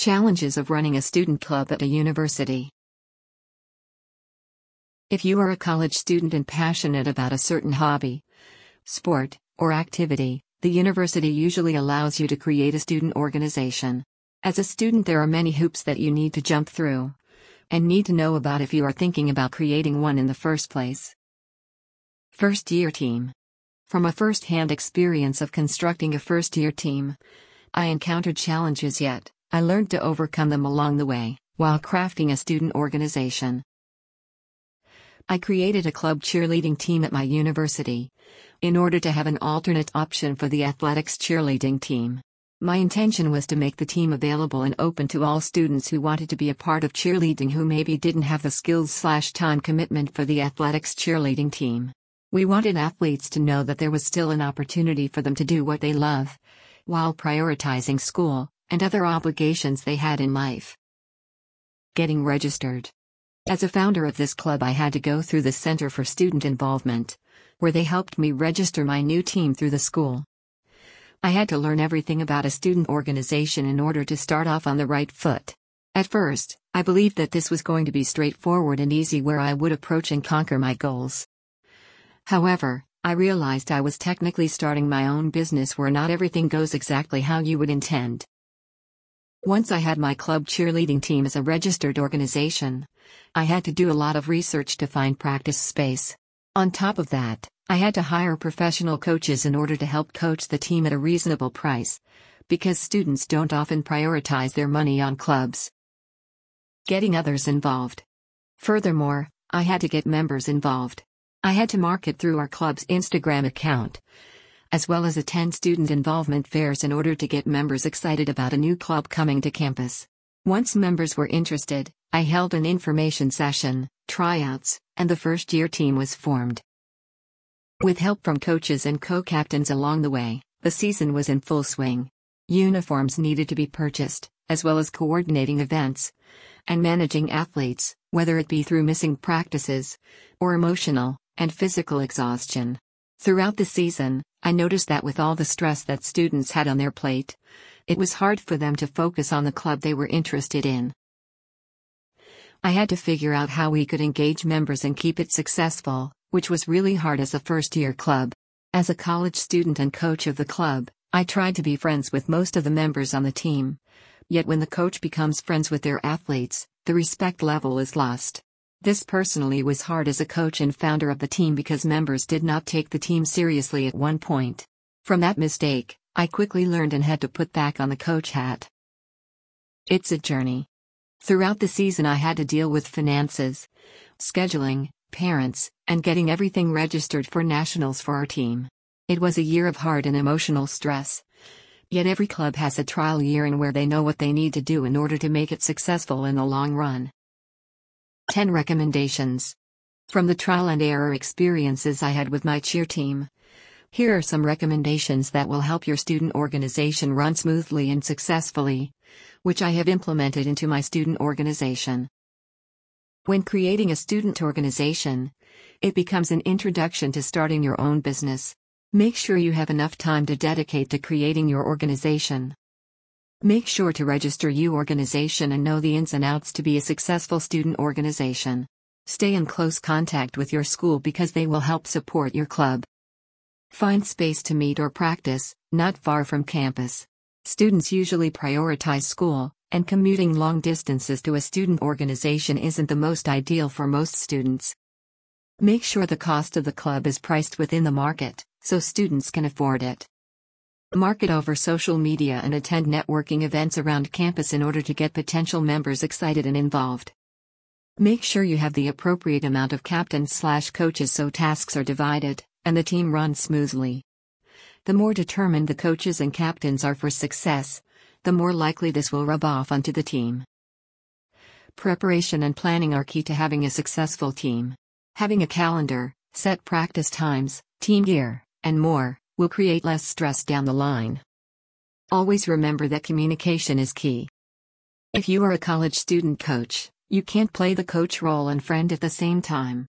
Challenges of running a student club at a university. If you are a college student and passionate about a certain hobby, sport, or activity, the university usually allows you to create a student organization. As a student, there are many hoops that you need to jump through and need to know about if you are thinking about creating one in the first place. First year team. From a first hand experience of constructing a first year team, I encountered challenges yet I learned to overcome them along the way, while crafting a student organization. I created a club cheerleading team at my university in order to have an alternate option for the athletics cheerleading team. My intention was to make the team available and open to all students who wanted to be a part of cheerleading who maybe didn't have the skills slash time commitment for the athletics cheerleading team. We wanted athletes to know that there was still an opportunity for them to do what they love, while prioritizing school, and other obligations they had in life. Getting registered. As a founder of this club, I had to go through the Center for Student Involvement, where they helped me register my new team through the school. I had to learn everything about a student organization in order to start off on the right foot. At first, I believed that this was going to be straightforward and easy where I would approach and conquer my goals. However, I realized I was technically starting my own business where not everything goes exactly how you would intend. Once I had my club cheerleading team as a registered organization, I had to do a lot of research to find practice space. On top of that, I had to hire professional coaches in order to help coach the team at a reasonable price, because students don't often prioritize their money on clubs. Getting others involved. Furthermore, I had to get members involved. I had to market through our club's Instagram account, as well as attend student involvement fairs in order to get members excited about a new club coming to campus. Once members were interested, I held an information session, tryouts, and the first year team was formed. With help from coaches and co captains along the way, the season was in full swing. Uniforms needed to be purchased, as well as coordinating events and managing athletes, whether it be through missing practices or emotional and physical exhaustion. Throughout the season, I noticed that with all the stress that students had on their plate, it was hard for them to focus on the club they were interested in. I had to figure out how we could engage members and keep it successful, which was really hard as a first year club. As a college student and coach of the club, I tried to be friends with most of the members on the team. Yet when the coach becomes friends with their athletes, the respect level is lost. This personally was hard as a coach and founder of the team because members did not take the team seriously at one point. From that mistake, I quickly learned and had to put back on the coach hat. It's a journey. Throughout the season, I had to deal with finances, scheduling, parents, and getting everything registered for nationals for our team. It was a year of hard and emotional stress. Yet every club has a trial year in where they know what they need to do in order to make it successful in the long run. 10 recommendations. From the trial and error experiences I had with my cheer team. Here are some recommendations that will help your student organization run smoothly and successfully, which I have implemented into my student organization. When creating a student organization, it becomes an introduction to starting your own business. Make sure you have enough time to dedicate to creating your organization. Make sure to register your organization and know the ins and outs to be a successful student organization. Stay in close contact with your school because they will help support your club. Find space to meet or practice, not far from campus. Students usually prioritize school, and commuting long distances to a student organization isn't the most ideal for most students. Make sure the cost of the club is priced within the market, so students can afford it. Market over social media and attend networking events around campus in order to get potential members excited and involved. Make sure you have the appropriate amount of captains slash coaches so tasks are divided and the team runs smoothly. The more determined the coaches and captains are for success, the more likely this will rub off onto the team. Preparation and planning are key to having a successful team. Having a calendar, set practice times, team gear, and more will create less stress down the line. Always remember that communication is key. If you are a college student coach, you can't play the coach role and friend at the same time.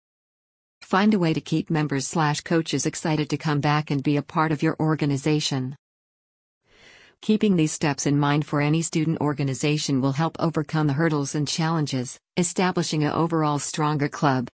Find a way to keep members slash coaches excited to come back and be a part of your organization. Keeping these steps in mind for any student organization will help overcome the hurdles and challenges, establishing a overall stronger club.